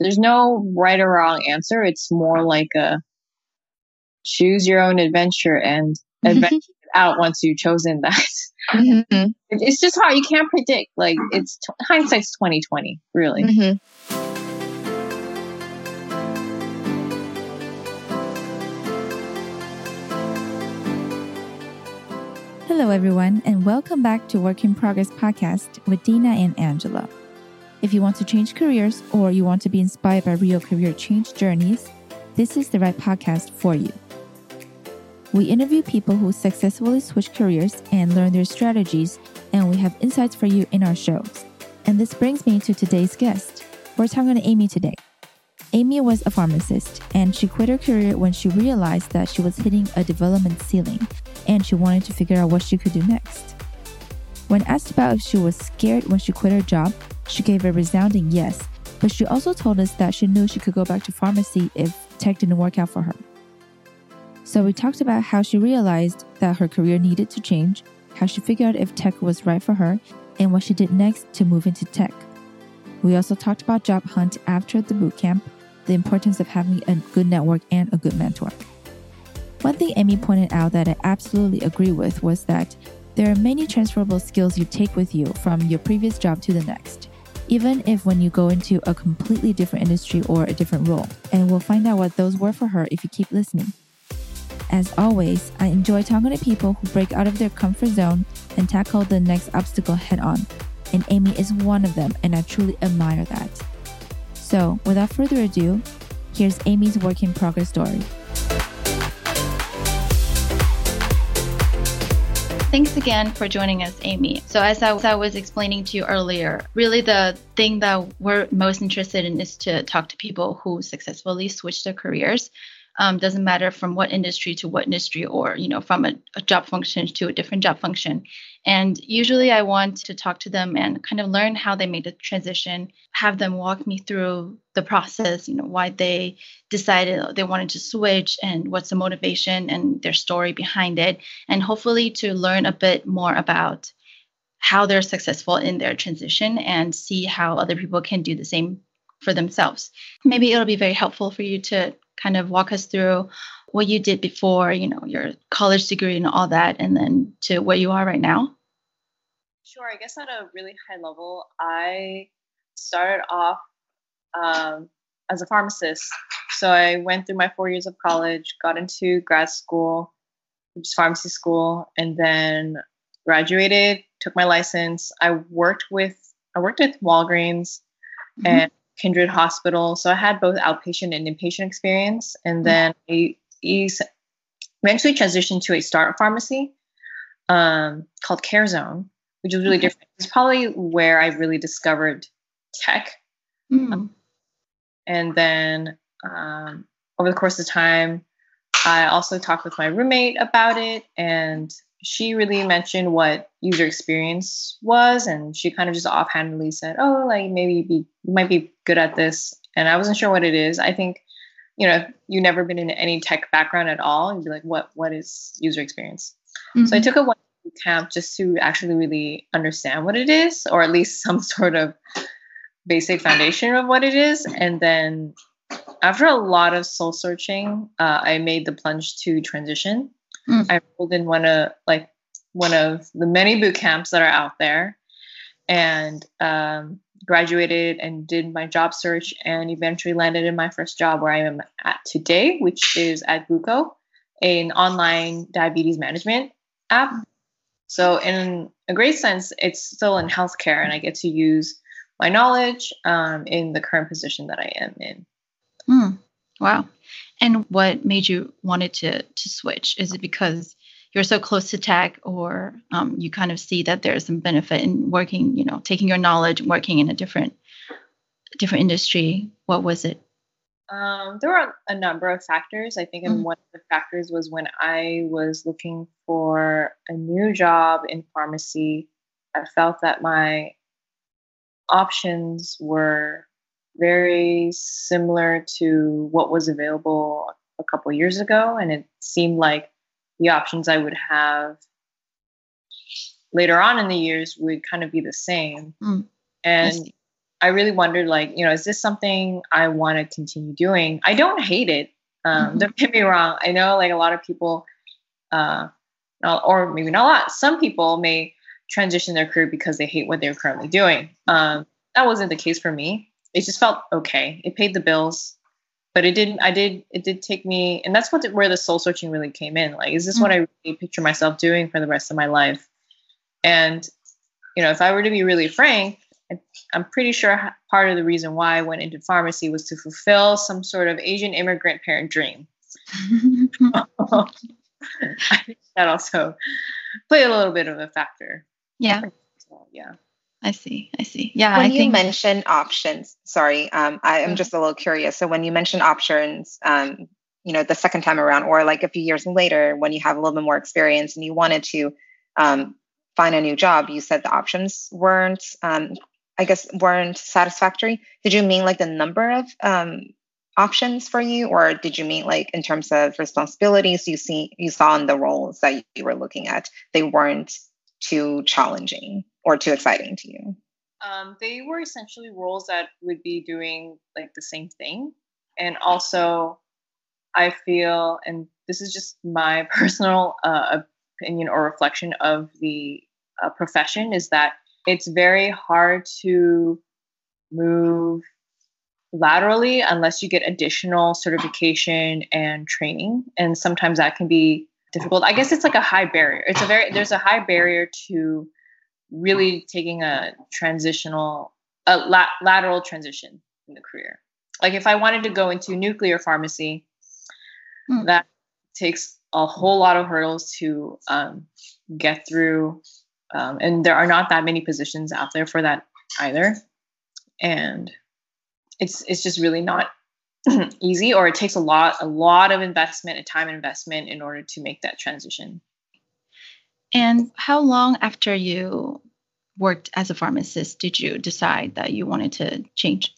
there's no right or wrong answer. It's more like a choose your own adventure and adventure out once you've chosen that. Mm-hmm. It's just hard. You can't predict. Like it's t- hindsight's twenty twenty, really. Mm-hmm. Hello, everyone, and welcome back to Work in Progress podcast with Dina and Angela. If you want to change careers or you want to be inspired by real career change journeys, this is the right podcast for you. We interview people who successfully switch careers and learn their strategies, and we have insights for you in our shows. And this brings me to today's guest. We're talking to Amy today. Amy was a pharmacist, and she quit her career when she realized that she was hitting a development ceiling and she wanted to figure out what she could do next. When asked about if she was scared when she quit her job, she gave a resounding yes, but she also told us that she knew she could go back to pharmacy if tech didn't work out for her. So we talked about how she realized that her career needed to change, how she figured out if tech was right for her, and what she did next to move into tech. We also talked about job hunt after the bootcamp, the importance of having a good network and a good mentor. One thing Amy pointed out that I absolutely agree with was that there are many transferable skills you take with you from your previous job to the next, even if when you go into a completely different industry or a different role. And we'll find out what those were for her if you keep listening. As always, I enjoy talking to people who break out of their comfort zone and tackle the next obstacle head on. And Amy is one of them, and I truly admire that. So, without further ado, here's Amy's work in progress story. Thanks again for joining us, Amy. So, as I, as I was explaining to you earlier, really the thing that we're most interested in is to talk to people who successfully switch their careers um, doesn't matter from what industry to what industry or you know from a, a, job function to a different job function and usually i want to talk to them and kind of learn how they made the transition have them walk me through the process you know why they decided they wanted to switch and what's the motivation and their story behind it and hopefully to learn a bit more about how they're successful in their transition and see how other people can do the same for themselves. Maybe it'll be very helpful for you to kind of walk us through what you did before, you know, your college degree and all that, and then to where you are right now? Sure. I guess at a really high level, I started off um, as a pharmacist. So I went through my four years of college, got into grad school, which is pharmacy school, and then graduated, took my license. I worked with I worked with Walgreens mm-hmm. and Kindred Hospital. So I had both outpatient and inpatient experience. And then I eventually transitioned to a startup pharmacy um, called CareZone, which was really okay. different. It's probably where I really discovered tech. Mm. Um, and then um, over the course of time, I also talked with my roommate about it and she really mentioned what user experience was and she kind of just offhandedly said oh like maybe be, you might be good at this and i wasn't sure what it is i think you know you've never been in any tech background at all you'd be like what what is user experience mm-hmm. so i mm-hmm. took a one camp just to actually really understand what it is or at least some sort of basic foundation of what it is and then after a lot of soul searching uh, i made the plunge to transition Mm. I enrolled in one of like one of the many boot camps that are out there, and um, graduated and did my job search, and eventually landed in my first job where I am at today, which is at Glooko, an online diabetes management app. So, in a great sense, it's still in healthcare, and I get to use my knowledge um, in the current position that I am in. Mm. Wow. And what made you wanted to to switch? Is it because you're so close to tech, or um, you kind of see that there's some benefit in working, you know, taking your knowledge and working in a different different industry? What was it? Um, there were a number of factors. I think, mm-hmm. one of the factors was when I was looking for a new job in pharmacy. I felt that my options were very similar to what was available a couple years ago, and it seemed like the options I would have later on in the years would kind of be the same. Mm, and I really wondered, like, you know, is this something I want to continue doing? I don't hate it. Um, mm-hmm. Don't get me wrong. I know, like, a lot of people, uh, or maybe not a lot. Some people may transition their career because they hate what they're currently doing. Um, that wasn't the case for me. It just felt okay. It paid the bills, but it didn't. I did. It did take me, and that's what where the soul searching really came in. Like, is this mm-hmm. what I really picture myself doing for the rest of my life? And you know, if I were to be really frank, I'm pretty sure part of the reason why I went into pharmacy was to fulfill some sort of Asian immigrant parent dream. that also played a little bit of a factor. Yeah. I see. I see. Yeah. When I you think... mention options, sorry, um, I am just a little curious. So when you mention options, um, you know, the second time around, or like a few years later, when you have a little bit more experience and you wanted to um, find a new job, you said the options weren't um, I guess weren't satisfactory. Did you mean like the number of um, options for you, or did you mean like in terms of responsibilities you see you saw in the roles that you were looking at they weren't too challenging or too exciting to you? Um, they were essentially roles that would be doing like the same thing, and also I feel, and this is just my personal uh, opinion or reflection of the uh, profession, is that it's very hard to move laterally unless you get additional certification and training. And sometimes that can be difficult. I guess it's like a high barrier. It's a very there's a high barrier to really taking a transitional a la- lateral transition in the career. Like if i wanted to go into nuclear pharmacy hmm. that takes a whole lot of hurdles to um, get through. Um, and there are not that many positions out there for that either. And it's it's just really not easy or it takes a lot a lot of investment and time investment in order to make that transition and how long after you worked as a pharmacist did you decide that you wanted to change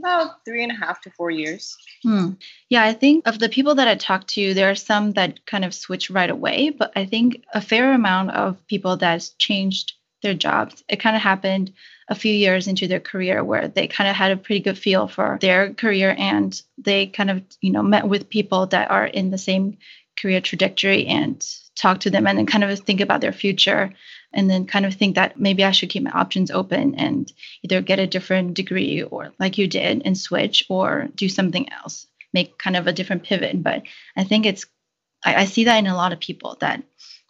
about three and a half to four years. Hmm. Yeah, I think of the people that I talked to, there are some that kind of switch right away, but I think a fair amount of people that's changed their jobs. It kind of happened a few years into their career where they kind of had a pretty good feel for their career and they kind of, you know, met with people that are in the same career trajectory and talk to them and then kind of think about their future and then kind of think that maybe I should keep my options open and either get a different degree or like you did and switch or do something else, make kind of a different pivot. But I think it's, I, I see that in a lot of people that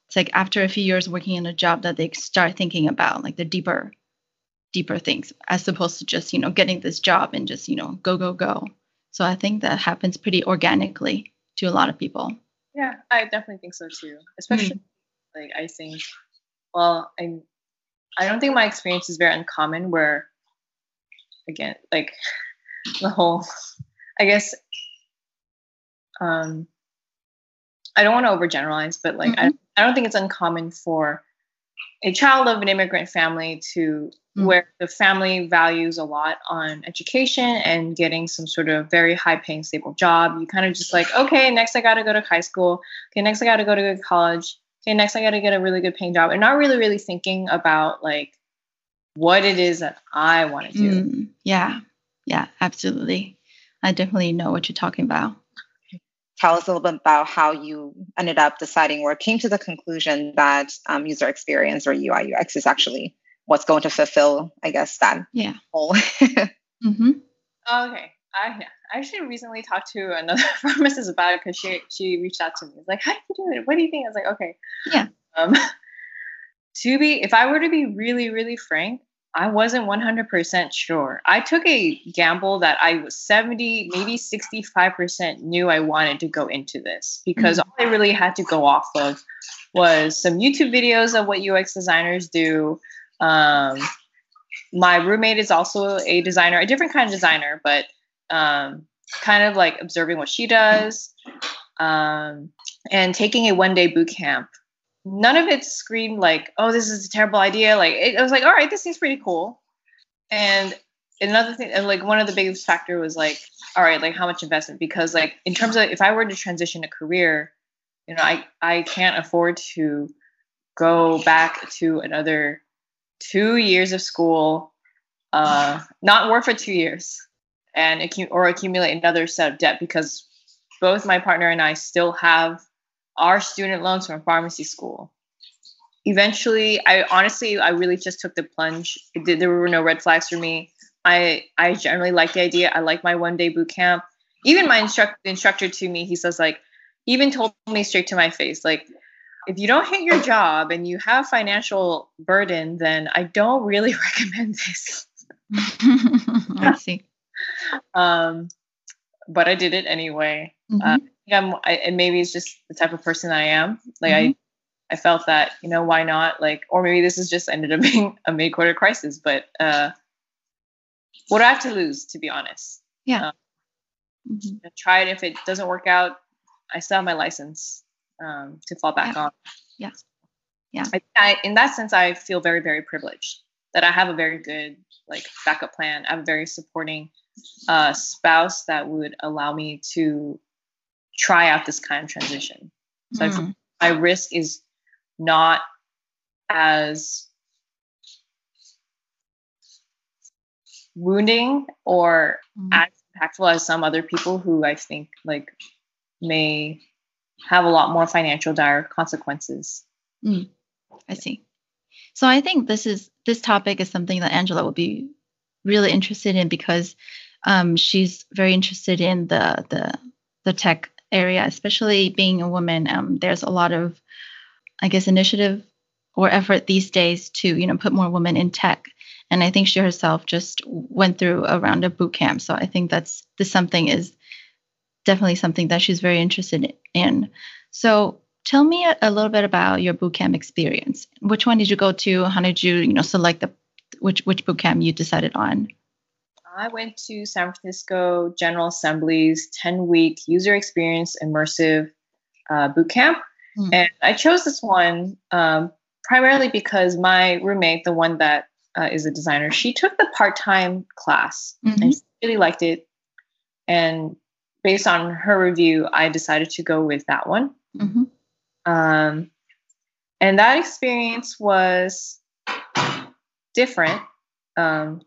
it's like after a few years working in a job that they start thinking about like the deeper, deeper things as opposed to just, you know, getting this job and just, you know, go, go, go. So I think that happens pretty organically to a lot of people. Yeah, I definitely think so too. Especially mm. like I think well, I I don't think my experience is very uncommon where again, like the whole I guess um I don't want to overgeneralize, but like mm-hmm. I, I don't think it's uncommon for a child of an immigrant family to mm-hmm. where the family values a lot on education and getting some sort of very high paying stable job. You kind of just like, okay, next I gotta go to high school. Okay, next I gotta go to college okay, next I got to get a really good paying job and not really, really thinking about like what it is that I want to do. Mm, yeah. Yeah, absolutely. I definitely know what you're talking about. Tell us a little bit about how you ended up deciding or came to the conclusion that um, user experience or UI UX is actually what's going to fulfill, I guess, that yeah. whole. mm-hmm. Okay. I actually recently talked to another pharmacist about it because she she reached out to me. It's like, how do you do it? What do you think? I was like, okay. Yeah. Um, to be, if I were to be really, really frank, I wasn't 100% sure. I took a gamble that I was 70, maybe 65% knew I wanted to go into this because mm-hmm. all I really had to go off of was some YouTube videos of what UX designers do. Um, my roommate is also a designer, a different kind of designer, but um, kind of like observing what she does um, and taking a one day boot camp. None of it screamed like, oh, this is a terrible idea. Like, it, I was like, all right, this seems pretty cool. And another thing, and like one of the biggest factor was like, all right, like how much investment? Because like in terms of if I were to transition a career, you know, I I can't afford to go back to another two years of school uh, not work for two years and accu- or accumulate another set of debt because both my partner and I still have our student loans from pharmacy school. Eventually, I honestly, I really just took the plunge. Did, there were no red flags for me. I I generally like the idea. I like my one day boot camp. Even my instructor instructor to me, he says like, even told me straight to my face, like, if you don't hate your job and you have financial burden, then I don't really recommend this. I see. Um, but I did it anyway. Mm-hmm. Uh, I'm, I, and maybe it's just the type of person I am. Like mm-hmm. I, I felt that you know why not? Like, or maybe this is just ended up being a mid quarter crisis. But uh, what do I have to lose, to be honest? Yeah. Um, mm-hmm. Try it. If it doesn't work out, I still have my license um, to fall back yeah. on. Yeah. Yeah. I, I, in that sense, I feel very, very privileged that I have a very good like backup plan. I have a very supporting uh, spouse that would allow me to try out this kind of transition. So mm. my risk is not as wounding or mm. as impactful as some other people who I think like may have a lot more financial dire consequences. Mm. I see. So I think this is this topic is something that Angela would be really interested in because um, she's very interested in the the the tech area, especially being a woman. Um, there's a lot of, I guess, initiative or effort these days to you know put more women in tech. And I think she herself just went through a round of boot camp. So I think that's this something is definitely something that she's very interested in. So tell me a, a little bit about your boot camp experience. Which one did you go to? How did you you know select the which which boot camp you decided on? I went to San Francisco General Assembly's 10 week user experience immersive uh, boot camp. Mm. And I chose this one um, primarily because my roommate, the one that uh, is a designer, she took the part time class mm-hmm. and she really liked it. And based on her review, I decided to go with that one. Mm-hmm. Um, and that experience was different. Um,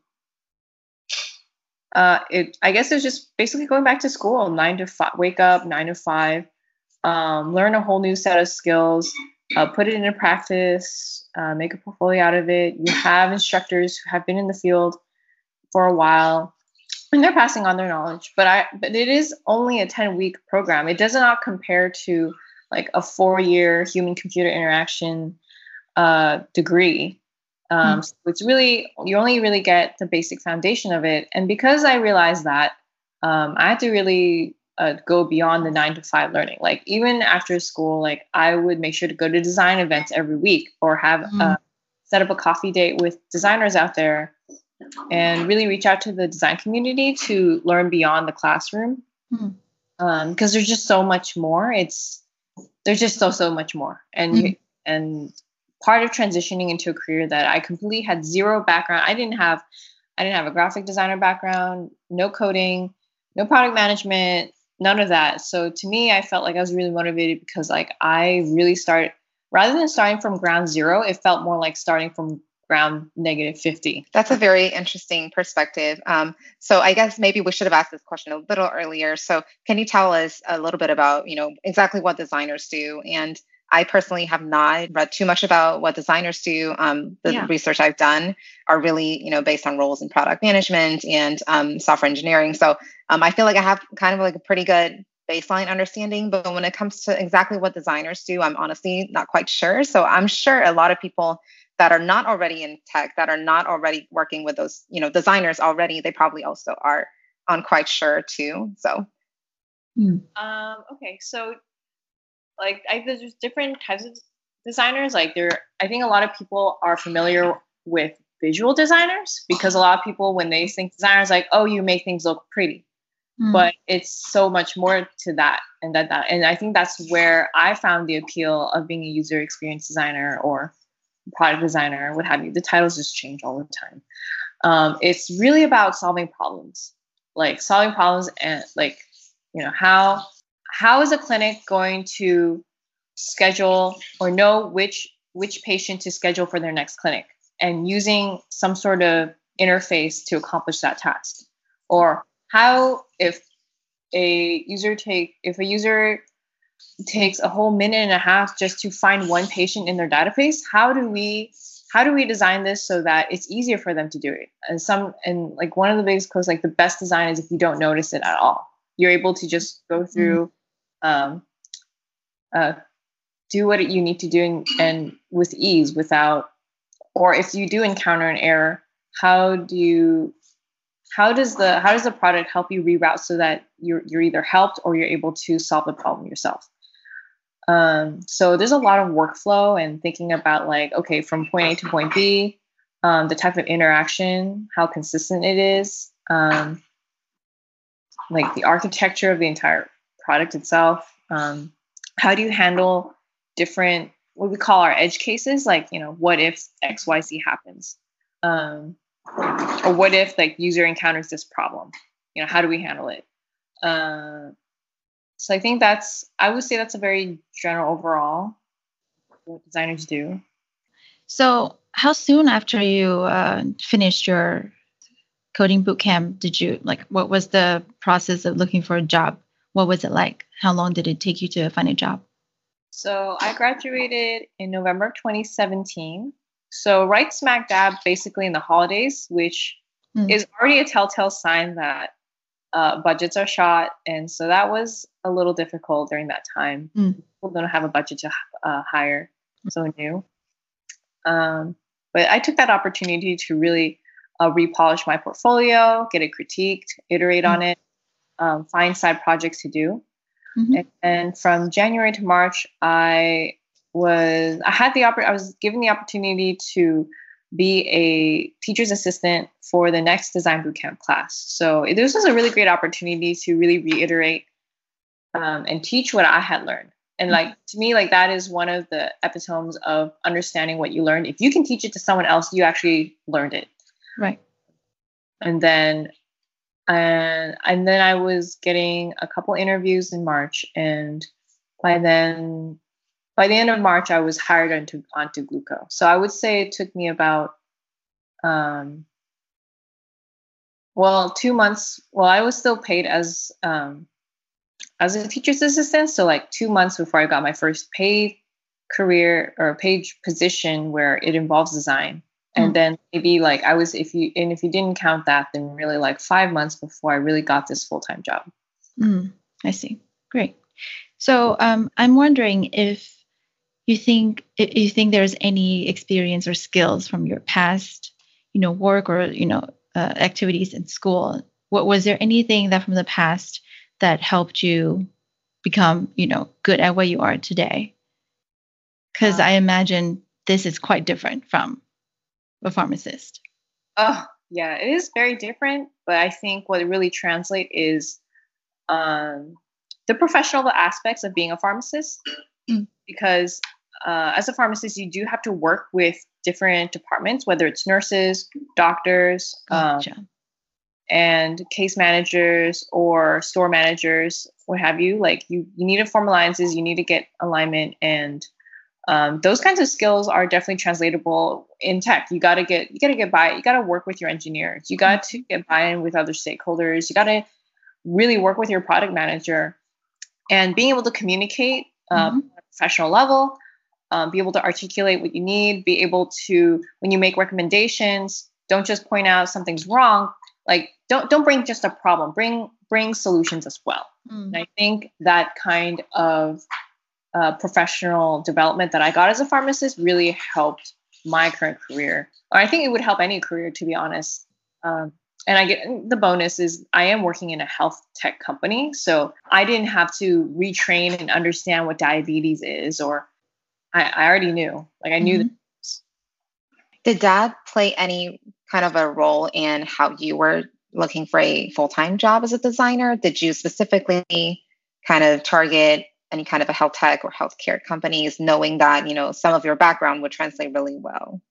uh, it I guess it's just basically going back to school, nine to five, wake up nine to five, um, learn a whole new set of skills, uh, put it into practice, uh, make a portfolio out of it. You have instructors who have been in the field for a while, and they're passing on their knowledge. But I but it is only a ten week program. It does not compare to like a four year human computer interaction uh, degree um, mm. So it's really, you only really get the basic foundation of it. And because I realized that, um, I had to really uh, go beyond the nine to five learning. Like even after school, like I would make sure to go to design events every week or have mm. uh, set up a coffee date with designers out there and really reach out to the design community to learn beyond the classroom. Mm. Um, because there's just so much more. It's there's just so so much more, and mm. you, and part of transitioning into a career that I completely had zero background. I didn't have I didn't have a graphic designer background, no coding, no product management, none of that. So to me, I felt like I was really motivated because like I really started rather than starting from ground zero, it felt more like starting from ground negative 50. That's a very interesting perspective. Um, so I guess maybe we should have asked this question a little earlier. So can you tell us a little bit about, you know, exactly what designers do and I personally have not read too much about what designers do. Um, the yeah. research I've done are really, you know, based on roles in product management and um, software engineering. So um, I feel like I have kind of like a pretty good baseline understanding. But when it comes to exactly what designers do, I'm honestly not quite sure. So I'm sure a lot of people that are not already in tech, that are not already working with those, you know, designers already, they probably also are on quite sure too. So. Hmm. Um, okay, so like I, there's different types of designers. Like there, I think a lot of people are familiar with visual designers because a lot of people, when they think designers, like oh, you make things look pretty, mm. but it's so much more to that and that that. And I think that's where I found the appeal of being a user experience designer or product designer, what have you. The titles just change all the time. Um, it's really about solving problems, like solving problems and like you know how how is a clinic going to schedule or know which which patient to schedule for their next clinic and using some sort of interface to accomplish that task or how if a user take if a user takes a whole minute and a half just to find one patient in their database how do we how do we design this so that it's easier for them to do it? And some and like one of the biggest quotes like the best design is if you don't notice it at all. You're able to just go mm-hmm. through um, uh, do what you need to do and, and with ease without or if you do encounter an error how do you how does the how does the product help you reroute so that you're you're either helped or you're able to solve the problem yourself um, so there's a lot of workflow and thinking about like okay from point a to point b um, the type of interaction how consistent it is um, like the architecture of the entire product itself um, how do you handle different what we call our edge cases like you know what if xyz happens? Um, or what if like user encounters this problem? You know how do we handle it? Uh, so i think that's i would say that's a very general overall what designers do. So how soon after you uh, finished your coding bootcamp did you like what was the process of looking for a job? What was it like? How long did it take you to find a job? So i graduated in november of 2017 so right smack dab basically in the holidays, which mm. is already a telltale sign that uh, budgets are shot. And so that was a little difficult during that time. Mm. People don't have a budget to uh, hire so new. Um, but I took that opportunity to really uh, repolish my portfolio, get it critiqued, iterate mm. on it, um, find side projects to do. Mm-hmm. And, and, from January to March, I was I had the oppor- I was given the opportunity to be a teacher's assistant for the next design bootcamp class. So this was a really great opportunity to really reiterate um, and teach what I had learned. And like to me, like that is one of the epitomes of understanding what you learned. If you can teach it to someone else, you actually learned it. Right. And then and and then I was getting a couple interviews in March, and by then by the end of March, I was hired onto onto Glooko. So I would say it took me about, um, well, two months. Well, I was still paid as um, as a teacher's assistant, so like two months before I got my first paid career or paid position where it involves design. And mm. then maybe like I was if you and if you didn't count that, then really like five months before I really got this full time job. Mm, I see. Great. So um, I'm wondering if you think you think there's any experience or skills from your past you know work or you know uh, activities in school? What was there anything that from the past that helped you become you know good at what you are today? Because uh, i imagine this is quite different from a pharmacist. Oh yeah it is very different but i think what it really translates is um, the professional aspects of being a pharmacist mm. because uh, as a pharmacist, you do have to work with different departments, whether it's nurses, doctors, gotcha. um, and case managers or store managers, what have you. Like you, you need to form alliances, you need to get alignment, and um, those kinds of skills are definitely translatable in tech. You got to get you got to get by. You got to work with your engineers. You got to get buy-in with other stakeholders. You got to really work with your product manager, and being able to communicate um, mm-hmm. professional level um, be able to articulate what you need, be able to, when you make recommendations, don't just point out something's wrong. Like don't don't bring just a problem. Bring bring solutions as well. Mm. And I think that kind of uh, professional development that I got as a pharmacist really helped my current career. Or I think it would help any career, to be honest. Um, and I get the bonus is I am working in a health tech company, so I didn't have to retrain and understand what diabetes is or I, I already knew. Like I knew. Mm-hmm. Did dad play any kind of a role in how you were looking for a full time job as a designer? Did you specifically kind of target any kind of a health tech or healthcare companies, knowing that you know some of your background would translate really well?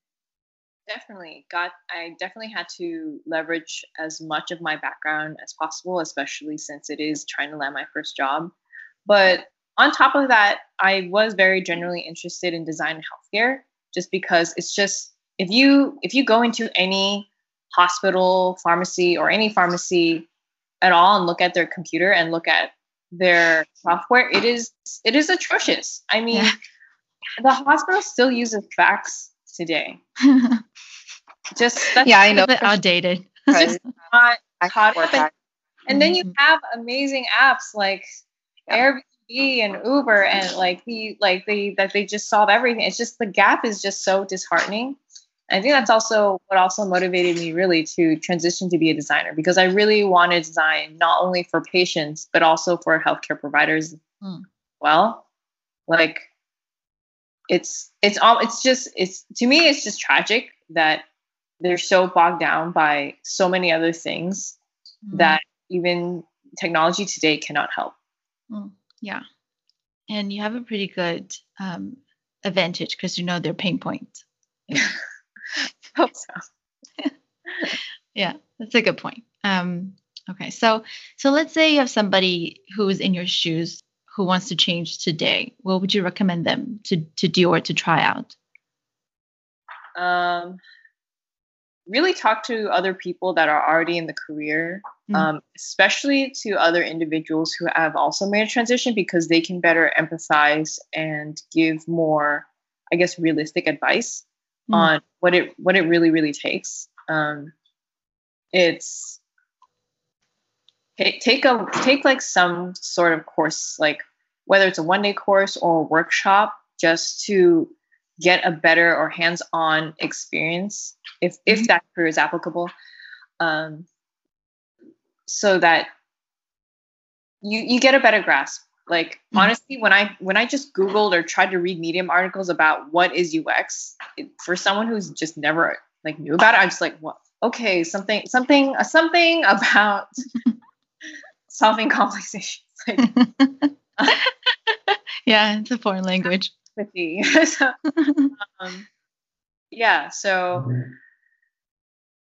Definitely got. I definitely had to leverage as much of my background as possible, especially since it is trying to land my first job. But on top of that, I was very generally interested in design and healthcare just because it's just if you if you go into any hospital, pharmacy, or any pharmacy at all and look at their computer and look at their software, it is it is atrocious. I mean, yeah. the hospital still uses fax today. just yeah, I know outdated. Just not caught up. And, and then you mm-hmm. have amazing apps like yeah. Airbnb and Uber and like the like they that they just solve everything. It's just the gap is just so disheartening. I think that's also what also motivated me really to transition to be a designer because I really want to design not only for patients but also for healthcare providers. Mm. Well, like it's it's all it's just it's to me it's just tragic that they're so bogged down by so many other things mm. that even technology today cannot help. Mm. Yeah, and you have a pretty good um, advantage because you know their pain points. hope so. yeah, that's a good point. Um, okay, so so let's say you have somebody who is in your shoes who wants to change today. What would you recommend them to to do or to try out? Um, really talk to other people that are already in the career, mm. um, especially to other individuals who have also made a transition because they can better empathize and give more, I guess, realistic advice mm. on what it what it really really takes. Um, it's take, take a take like some sort of course, like whether it's a one day course or a workshop, just to get a better or hands on experience if if mm-hmm. that career is applicable. Um, so that you you get a better grasp like mm-hmm. honestly, when I when I just Googled or tried to read Medium articles about what is UX, it, for someone who's just never like knew about it, I'm just like, what? Okay, something something something about solving complex issues. Like, yeah, it's a foreign language. so, um, yeah, so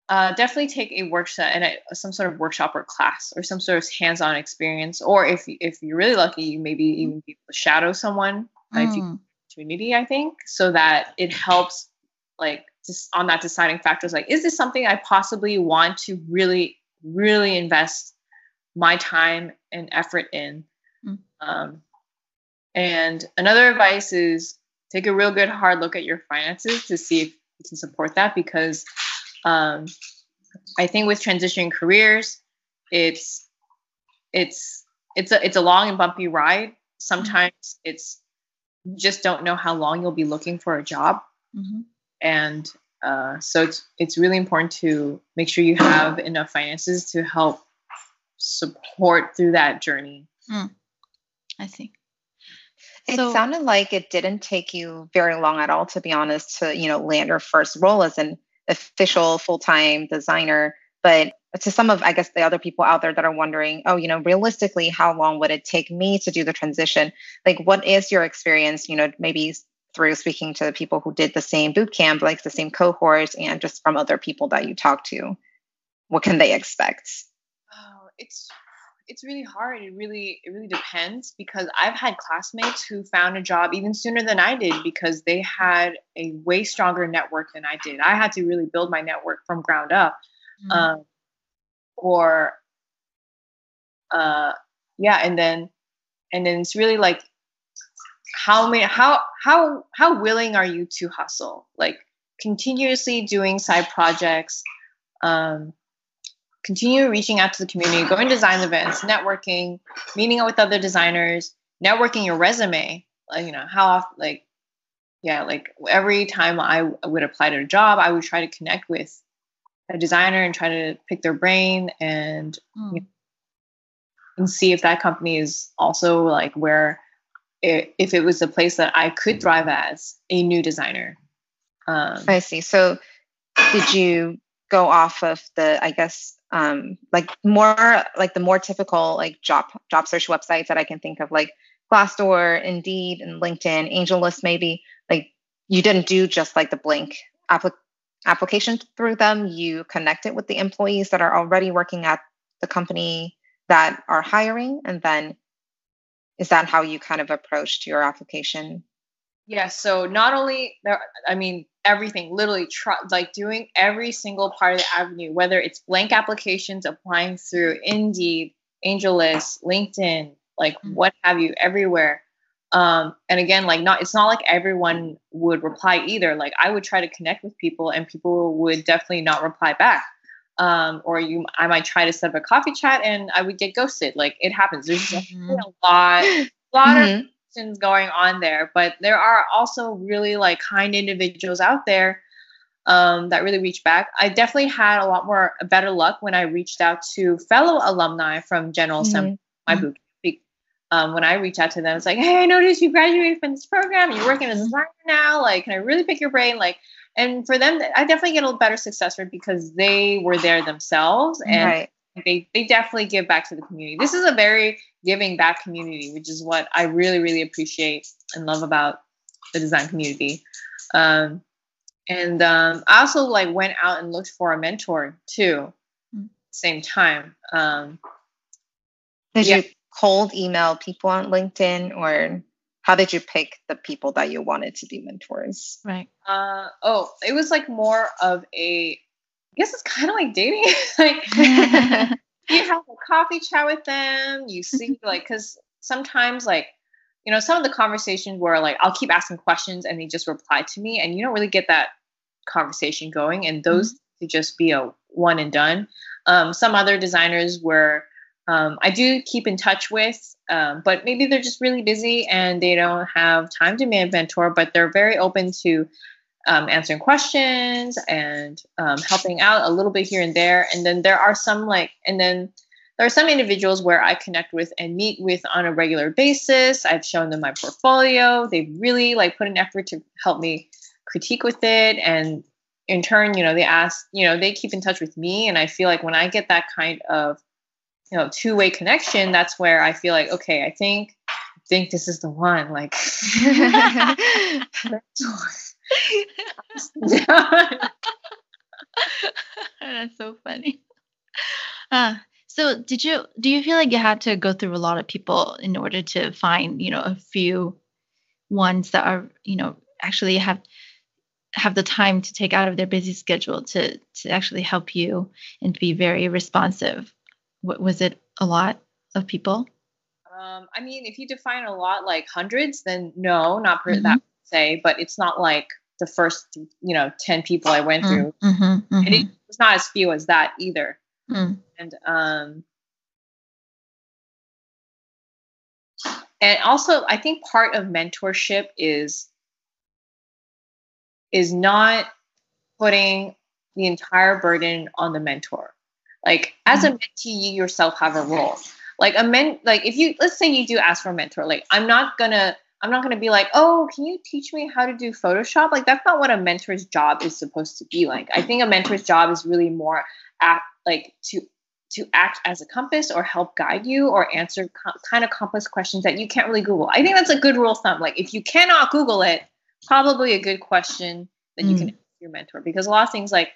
uh, definitely take a workshop and a, some sort of workshop or class or some sort of hands-on experience. Or if if you're really lucky, you maybe even be able to shadow someone mm. if you hmm. opportunity. I think so that it helps like just on that deciding factors. Like, is this something I possibly want to really really invest my time and effort in? Mm. Um, and another advice is take a real good hard look at your finances to see if you can support that because um, I think with transitioning careers, it's it's it's a it's a long and bumpy ride. Sometimes mm-hmm. it's you just don't know how long you'll be looking for a job, mm-hmm. and uh, so it's it's really important to make sure you have enough finances to help support through that journey. Mm. I see. It so, sounded like it didn't take you very long at all, to be honest, to you know land your first role as an official full-time designer but to some of i guess the other people out there that are wondering oh you know realistically how long would it take me to do the transition like what is your experience you know maybe through speaking to the people who did the same boot camp like the same cohort and just from other people that you talk to what can they expect it's it's really hard. It really it really depends because I've had classmates who found a job even sooner than I did because they had a way stronger network than I did. I had to really build my network from ground up. Mm-hmm. Um, or uh yeah, and then and then it's really like how many how how how willing are you to hustle? Like continuously doing side projects um continue reaching out to the community, going to design events, networking, meeting up with other designers, networking your resume. Like, you know, how often, like, yeah, like every time I would apply to a job, I would try to connect with a designer and try to pick their brain and mm. you know, and see if that company is also like where it, if it was a place that I could thrive as a new designer. Um, I see. So, did you go off of the, I guess, um, like more like the more typical like job job search websites that I can think of, like Glassdoor, Indeed, and LinkedIn, AngelList, maybe. Like you didn't do just like the blank applic- application through them. You connected with the employees that are already working at the company that are hiring, and then is that how you kind of approached your application? Yeah. So not only I mean, everything, literally try, like doing every single part of the avenue, whether it's blank applications, applying through Indeed, AngelList, LinkedIn, like mm-hmm. what have you, everywhere. Um, and again, like not, it's not like everyone would reply either. Like I would try to connect with people, and people would definitely not reply back. Um, or you, I might try to set up a coffee chat, and I would get ghosted. Like it happens. There's mm-hmm. a lot, a lot mm-hmm. of things going on there, but there are also really like kind individuals out there um, that really reach back. I definitely had a lot more better luck when I reached out to fellow alumni from General Assembly, mm-hmm. my mm-hmm. boot um, when I reach out to them, it's like, hey, I noticed you graduated from this program. You're working as a designer now. Like, can I really pick your brain? Like, and for them, I definitely get a better success rate because they were there themselves and right. They they definitely give back to the community. This is a very giving back community, which is what I really really appreciate and love about the design community. Um, and um, I also like went out and looked for a mentor too, mm-hmm. same time. Um, Did yeah. you cold email people on LinkedIn or how did you pick the people that you wanted to be mentors? Right. Uh, oh, it was like more of a, I guess it's kind of like dating. like you have a coffee chat with them, you see, like, because sometimes, like, you know, some of the conversations where like I'll keep asking questions and they just reply to me, and you don't really get that conversation going. And those mm-hmm. to just be a one and done. Um, some other designers were um, I do keep in touch with, um, but maybe they're just really busy and they don't have time to be a mentor, but they're very open to um, answering questions and um, helping out a little bit here and there. And then there are some like, and then there are some individuals where I connect with and meet with on a regular basis. I've shown them my portfolio. They really like put an effort to help me critique with it. And in turn, you know, they ask, you know, they keep in touch with me. And I feel like when I get that kind of you know two-way connection that's where i feel like okay i think I think this is the one like that's so funny uh, so did you do you feel like you had to go through a lot of people in order to find you know a few ones that are you know actually have have the time to take out of their busy schedule to to actually help you and be very responsive what was it a lot of people? Um, I mean, if you define a lot like hundreds, then no, not per mm-hmm. that say, but it's not like the first, you know, 10 people I went through. Mm-hmm, mm-hmm. And it was not as few as that either. Mm. And, um, and also I think part of mentorship is, is not putting the entire burden on the mentor. Like as a mm-hmm. mentee, you yourself have a role. Like a men, like if you let's say you do ask for a mentor, like I'm not gonna I'm not gonna be like, oh, can you teach me how to do Photoshop? Like that's not what a mentor's job is supposed to be like. I think a mentor's job is really more at like to to act as a compass or help guide you or answer co- kind of complex questions that you can't really Google. I think that's a good rule of thumb. Like if you cannot Google it, probably a good question that mm. you can ask your mentor because a lot of things like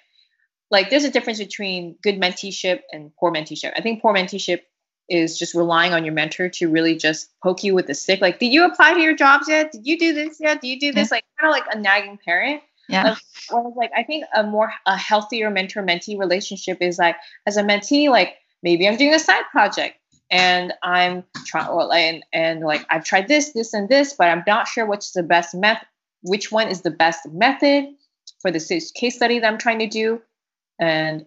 like there's a difference between good menteeship and poor menteeship. I think poor menteeship is just relying on your mentor to really just poke you with the stick. Like, did you apply to your jobs yet? Did you do this yet? Do you do this? Yeah. Like kind of like a nagging parent. Yeah. Whereas like I think a more a healthier mentor mentee relationship is like as a mentee, like maybe I'm doing a side project and I'm trying or and, and like I've tried this, this, and this, but I'm not sure which is the best method, which one is the best method for the case study that I'm trying to do and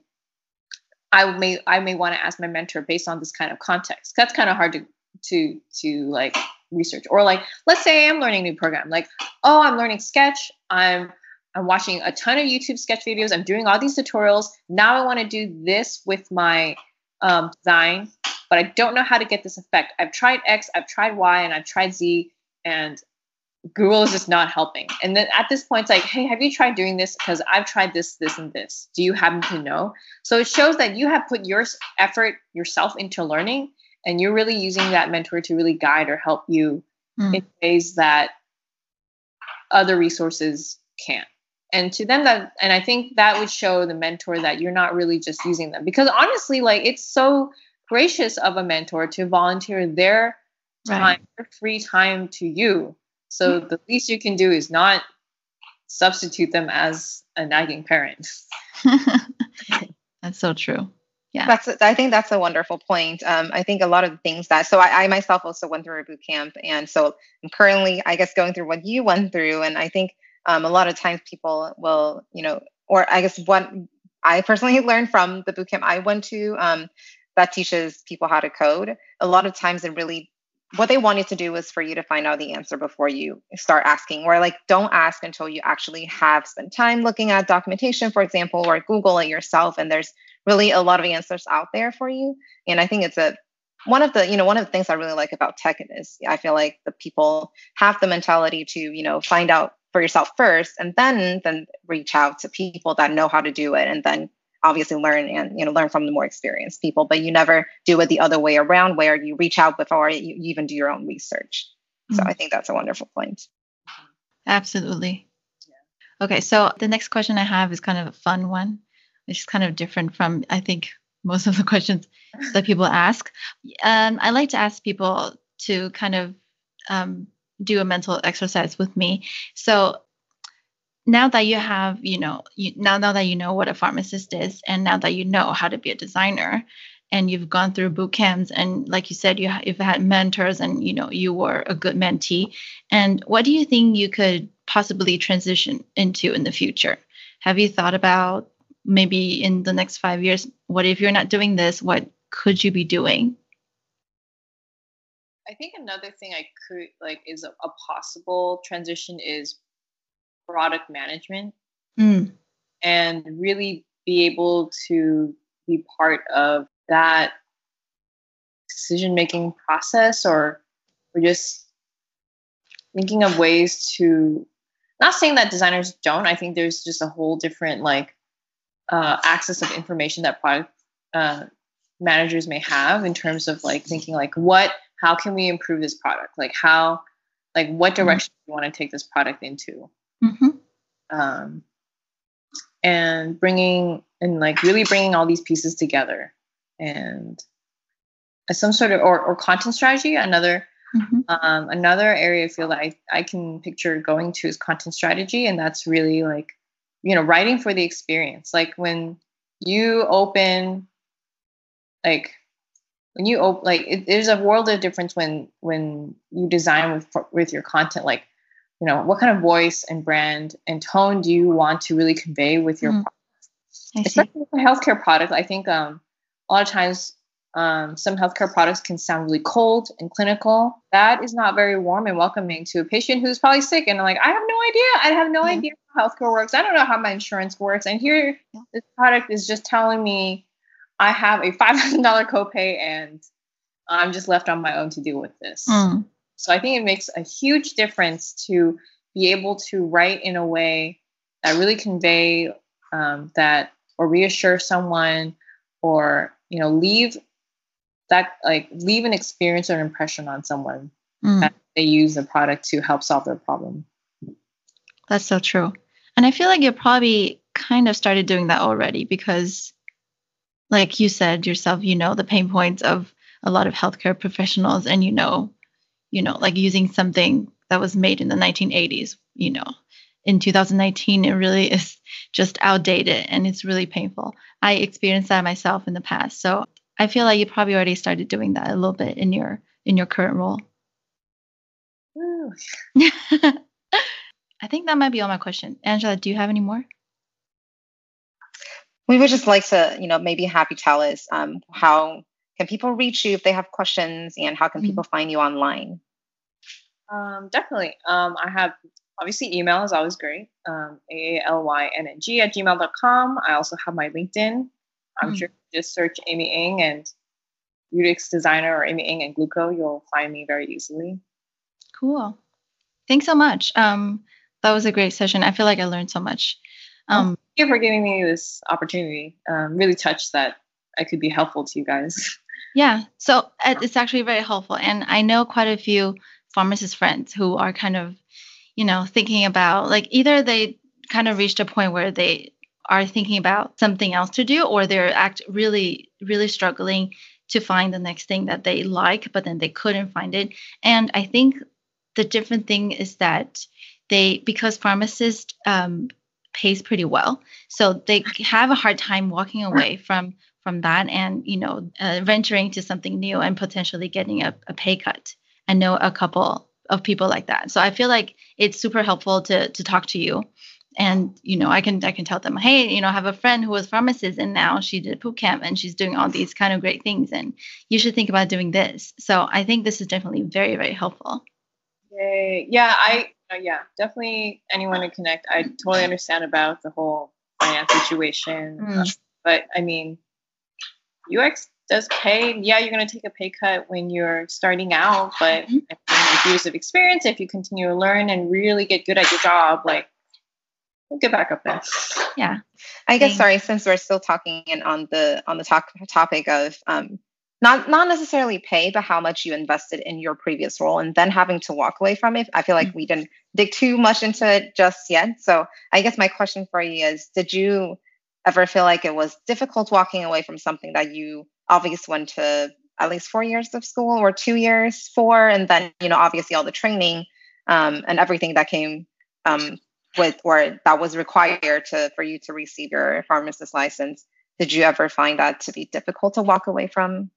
I may I may want to ask my mentor based on this kind of context. That's kind of hard to to to like research. Or like let's say I'm learning a new program. Like oh I'm learning Sketch. I'm I'm watching a ton of YouTube Sketch videos. I'm doing all these tutorials. Now I want to do this with my um, design, but I don't know how to get this effect. I've tried X, I've tried Y, and I've tried Z, and Google is just not helping. And then at this point, it's like, hey, have you tried doing this? Because I've tried this, this, and this. Do you happen to know? So it shows that you have put your effort yourself into learning and you're really using that mentor to really guide or help you mm. in ways that other resources can't. And to them that and I think that would show the mentor that you're not really just using them. Because honestly, like it's so gracious of a mentor to volunteer their time, right. their free time to you so the least you can do is not substitute them as a nagging parent. that's so true. Yeah, that's I think that's a wonderful point. Um, I think a lot of the things that so I, I myself also went through a boot camp, and so I'm currently I guess going through what you went through, and I think um, a lot of times people will you know, or I guess what I personally learned from the boot camp I went to um, that teaches people how to code. A lot of times it really what they wanted to do was for you to find out the answer before you start asking or like don't ask until you actually have spent time looking at documentation for example or google it yourself and there's really a lot of answers out there for you. And i think it's a one of the you know one of the things i really like about tech is i feel like the people have the mentality to you know find out for yourself first and then then reach out to people that know how to do it and then obviously learn and you know learn from the more experienced people but you never do it the other way around where you reach out before you, even do your own research. Mm-hmm. so i think that's a wonderful point. Absolutely. Yeah. okay so the next question i have is kind of a fun one. Which is kind of different from i think most of the questions that people ask. Um, i like to ask people to kind of um, do a mental exercise with me. So now that you have you know you, now now that you know what a pharmacist is and now that you know how to be a designer and you've gone through boot camps and like you said you you've had mentors and you know you were a good mentee and what do you think you could possibly transition into in the future? Have you thought about maybe in the next 5 years what if you're not doing this what could you be doing? I think another thing I could like is a, a possible transition is product management mm. and really be able to be part of that decision making process or or just thinking of ways to not saying that designers don't i think there's just a whole different like uh, access of information that product uh, managers may have in terms of like thinking like what how can we improve this product like how like what mm-hmm. direction mm-hmm. do you want to take this product into mm-hmm. um, and bringing and like really bringing all these pieces together and some sort of or, or content strategy another mm-hmm. um, another area i feel that I, I can picture going to is content strategy and that's really like you know writing for the experience like when you open like when you open like it, there's a world of difference when when you design with with your content like you know what kind of voice and brand and tone do you want to really convey with your mm. product especially with a healthcare product i think um, a lot of times um, some healthcare products can sound really cold and clinical that is not very warm and welcoming to a patient who's probably sick and like i have no idea i have no yeah. idea how healthcare works i don't know how my insurance works and here yeah. this product is just telling me i have a $5000 copay and i'm just left on my own to deal with this mm. So I think it makes a huge difference to be able to write in a way that really convey um, that or reassure someone or you know leave that like leave an experience or an impression on someone mm. that they use the product to help solve their problem. That's so true. And I feel like you probably kind of started doing that already because like you said yourself, you know the pain points of a lot of healthcare professionals and you know you know, like using something that was made in the 1980s, you know, in 2019, it really is just outdated and it's really painful. I experienced that myself in the past. So I feel like you probably already started doing that a little bit in your in your current role. I think that might be all my question. Angela, do you have any more? We would just like to, you know, maybe happy tell us um, how can people reach you if they have questions and how can mm-hmm. people find you online? Um, definitely. Um, i have obviously email is always great. Um, a-l-y-n-n-g at gmail.com i also have my linkedin. I'm mm-hmm. sure just search amy ng and UX designer or amy ng and Glooko you'll find me very easily. Cool. Thanks so much. Um, that was a great session. I feel like i learned so much. Um, Thank you for giving me this opportunity. Um, really touched that I could be helpful to you guys. Yeah. So it's actually very helpful. And I know quite a few pharmacist friends who are kind of, you know, thinking about like either they kind of reached a point where they are thinking about something else to do or they're act really, really struggling to find the next thing that they like, but then they couldn't find it. And I think the different thing is that they because pharmacists um, pays pretty well, so they have a hard time walking away from from that and you know uh, venturing to something new and potentially getting a, a pay cut. I know a couple of people like that, so I feel like it's super helpful to to talk to you. And you know i can i can tell them hey you know i have a friend who was pharmacist and now she did boot camp and she's doing all these kind of great things and you should think about doing this. So i think this is definitely very very helpful. Yay. yeah i uh, yeah definitely anyone to connect i totally understand about the whole finance situation mm. uh, but i mean ux does pay yeah you're going to take a pay cut when you're starting out but mm-hmm. with years of experience if you continue to learn and really get good at your job like we'll get back up there. Yeah. I guess sorry, since we're still talking and on the on the talk, topic of um, not not necessarily pay, but how much you invested in your previous role and then having to walk away from it. I feel like mm-hmm. we didn't dig too much into it just yet. So I guess my question for you is did you ever feel like it was difficult walking away from something that you obviously went to at least four years of school or two years for and then you know obviously all the training um, and everything that came um, with or that was required to for you to receive your pharmacist license did you ever find that to be difficult to walk away from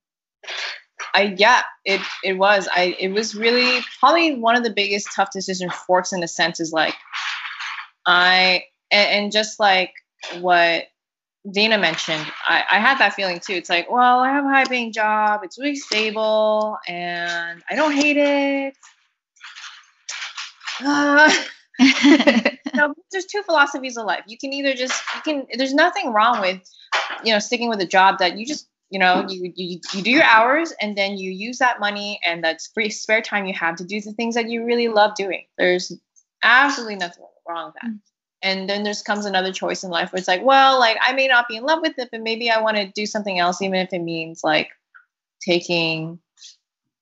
I yeah, it it was. I it was really probably one of the biggest tough decisions forks in a sense is like I and, and just like what Dina mentioned, I, I had that feeling too. It's like, well, I have a high paying job, it's really stable, and I don't hate it. Uh, no, there's two philosophies of life. You can either just you can. There's nothing wrong with you know sticking with a job that you just you know you, you you do your hours and then you use that money and that's free spare time you have to do the things that you really love doing. There's absolutely nothing wrong with that. Mm-hmm. And then there's comes another choice in life where it's like, well, like I may not be in love with it, but maybe I want to do something else, even if it means like taking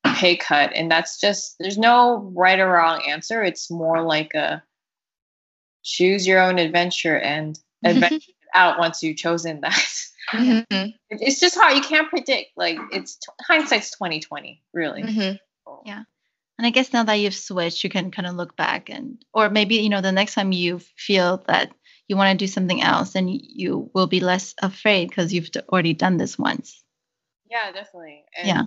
a pay cut. And that's just there's no right or wrong answer. It's more like a choose your own adventure and adventure out once you've chosen that. Mm-hmm. It's just hard. You can't predict. Like it's t- hindsight's twenty twenty, really. Mm-hmm. Yeah. And I guess now that you've switched, you can kind of look back and, or maybe you know, the next time you feel that you want to do something else, and you will be less afraid because you've already done this once. Yeah, definitely. And yeah.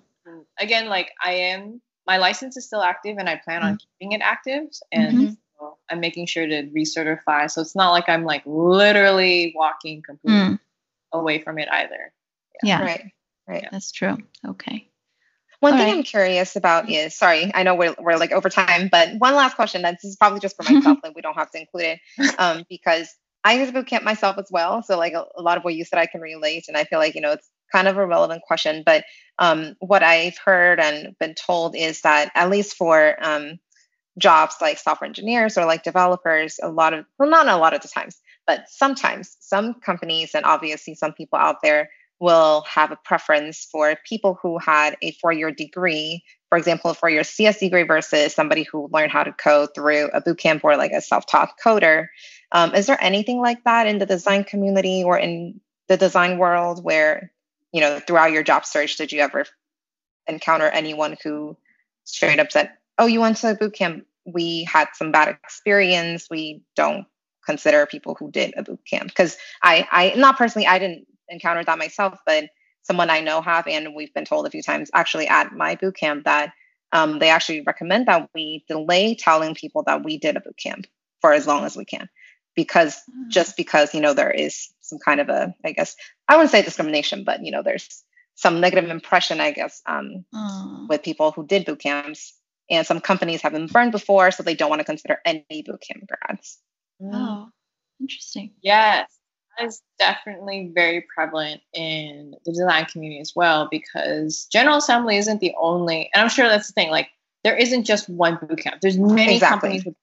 Again, like I am, my license is still active, and I plan mm-hmm. on keeping it active. And mm-hmm. I'm making sure to recertify. So it's not like I'm like literally walking completely mm. Away from it either. Yeah. yeah. Right. Right. That's true. Okay. One All thing right. I'm curious about is sorry, I know we're, we're like over time, but one last question. And this is probably just for myself, like we don't have to include it, um, because I use boot camp myself as well. So like a, a, lot of what you said, I can relate, and I feel like you know it's kind of a relevant question. But um, what I've heard and been told is that at least for um, jobs like software engineers or like developers a lot of well not a lot of the times but sometimes some companies and obviously some people out there will have a preference for people who had a four-year degree for example for your cs degree versus somebody who learned how to code through a boot camp or like a self-taught coder um, is there anything like that in the design community or in the design world where you know throughout your job search did you ever encounter anyone who straight up said oh, you went to a boot camp. We had some bad experience. We don't consider people who did a boot camp because I, I not personally, I didn't encounter that myself, but someone I know have, and we've been told a few times actually at my boot camp that um, they actually recommend that we delay telling people that we did a boot camp for as long as we can because mm. just because you know there is some kind of a i guess i wouldn't say discrimination but you know there's some negative impression i guess um, mm. with people who did boot camps and some companies have been burned before, so they don't want to consider any bootcamp grads. Mm. Oh, interesting. Yes, that is definitely very prevalent in the design community as well because General Assembly isn't the only, and I'm sure that's the thing. Like, there isn't just one bootcamp. There's many exactly. companies with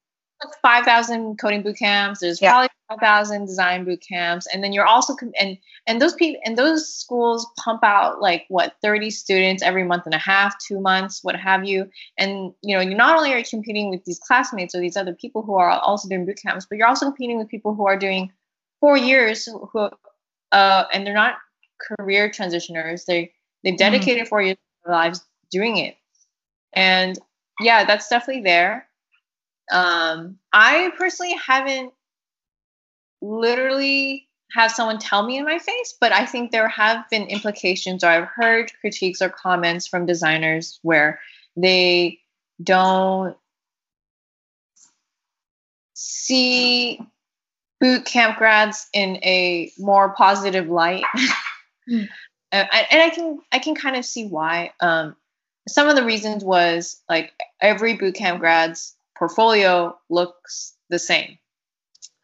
5,000 coding boot camps. There's yeah. probably 5,000 design boot camps. And then you're also, and, and those people, and those schools pump out like what, 30 students every month and a half, two months, what have you. And, you know, you not only are competing with these classmates or these other people who are also doing boot camps, but you're also competing with people who are doing four years who, uh, and they're not career transitioners. They, they've mm-hmm. dedicated mm. four years of their lives doing it. And yeah, that's definitely there Um, I personally haven't literally have someone tell me in my face, but I think there have been implications, or I've heard critiques or comments from designers where they don't see boot camp grads in a more positive light. mm. and, and I can I can kind of see why. Um, some of the reasons was like every boot camp grad's portfolio looks the same.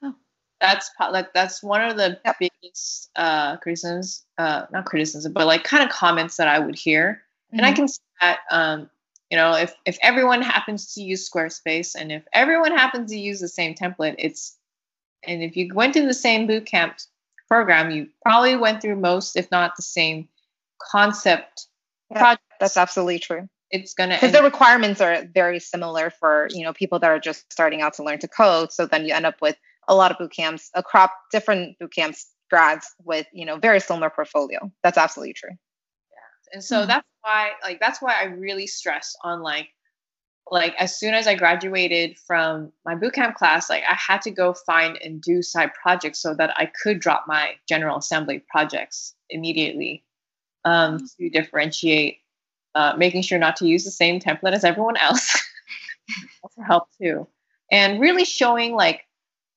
Oh. That's like that's one of the yep. biggest uh, criticisms, uh, not criticism, but like kind of comments that I would hear, mm-hmm. and I mm-hmm. can see that. Um, you know, if if everyone happens to use Squarespace and if everyone happens to use the same template, it's and if you went through the same bootcamp program, you probably went through most, if not the same concept yeah, projects. That's absolutely true. It's gonna because the requirements are very similar for you know people that are just starting out to learn to code. So then you end up with a lot of boot camps, a crop different boot camps grads with you know very similar portfolio. That's absolutely true. Yeah, and so mm-hmm. that's why like that's why I really stress on like like as soon as I graduated from my bootcamp class, like I had to go find and do side projects so that I could drop my general assembly projects immediately um, mm-hmm. to differentiate, uh, making sure not to use the same template as everyone else. for help too, and really showing like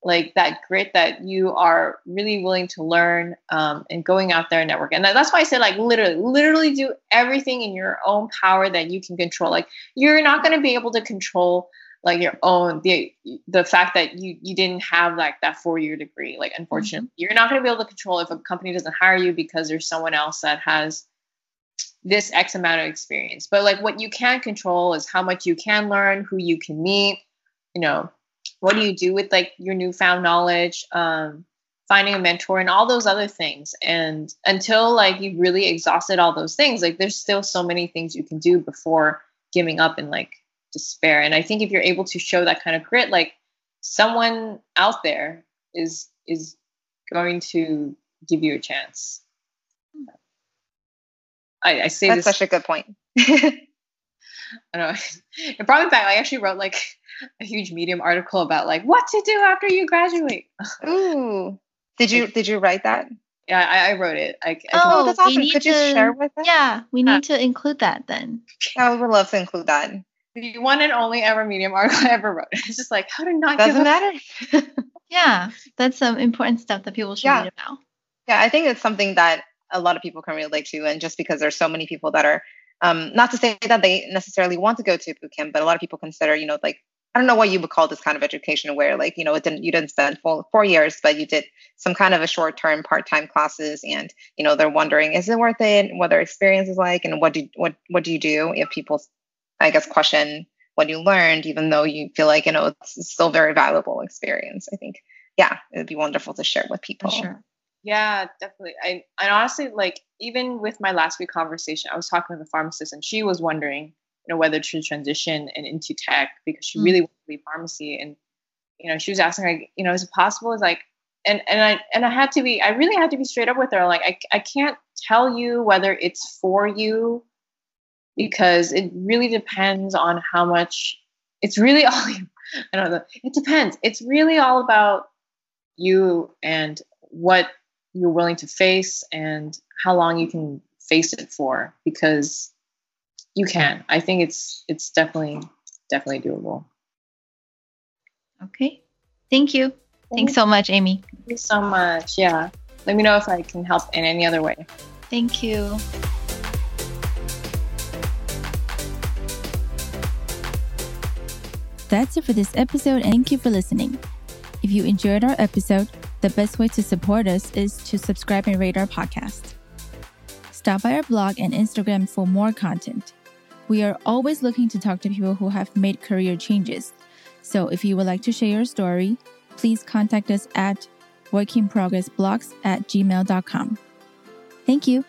like that grit that you are really willing to learn um, and going out there and network. And that's why I say like literally, literally do everything in your own power that you can control. Like you're not going to be able to control like your own the the fact that you you didn't have like that four year degree. Like unfortunately, mm-hmm. you're not going to be able to control if a company doesn't hire you because there's someone else that has this X amount of experience. But like what you can control is how much you can learn, who you can meet, you know, what do you do with like your newfound knowledge um, finding a mentor and all those other things. And until like you've really exhausted all those things like there's still so many things you can do before giving up and like despair. And i think if you're able to show that kind of grit like someone out there is is going to give you a chance i, I say that's this, such a good point I know. It brought me back. I actually wrote like a huge Medium article about like what to do after you graduate. Ooh, did you did you write that? Yeah, I, I wrote it. I, I oh, that's oh, awesome. Could to, you share with us? Yeah, we need to include that then. Yeah, we would love to include that. The one and only ever Medium article I ever wrote. It's just like how to not doesn't matter. yeah, that's some important stuff that people should yeah. read about. Yeah, I think it's something that a lot of people can relate to, and just because there's so many people that are um, not to say that they necessarily want to go to boot camp, but a lot of people consider, you know, like I don't know what you would call this kind of education where like, you know, it didn't you didn't spend four, four years, but you did some kind of a short term part-time classes and, you know, they're wondering, is it worth it? What their experience is like and what do what what do you do if people I guess question what you learned, even though you feel like, you know, it's still very valuable experience. I think, yeah, it'd be wonderful to share with people. Sure. Yeah, definitely. I and honestly, like even with my last week conversation, I was talking with a pharmacist, and she was wondering, you know, whether to transition and into tech because she mm-hmm. really wanted to leave pharmacy, and you know, she was asking, like, you know, is it possible? Is like, and and I and I had to be, I really had to be straight up with her. Like, I I can't tell you whether it's for you because it really depends on how much. It's really all. I don't know. It depends. It's really all about you and what you're willing to face and how long you can face it for because you can. I think it's it's definitely definitely doable. Okay. Thank you. Thanks so much amy. Thank you so much. Yeah. Let me know if i can help in any other way. Thank you. That's it for this episode. And thank you for listening. If you enjoyed our episode the best way to support us is to subscribe and rate our podcast. Stop by our blog and Instagram for more content. We are always looking to talk to people who have made career changes. So if you would like to share your story, please contact us at workingprogressblogs at gmail.com. Thank you.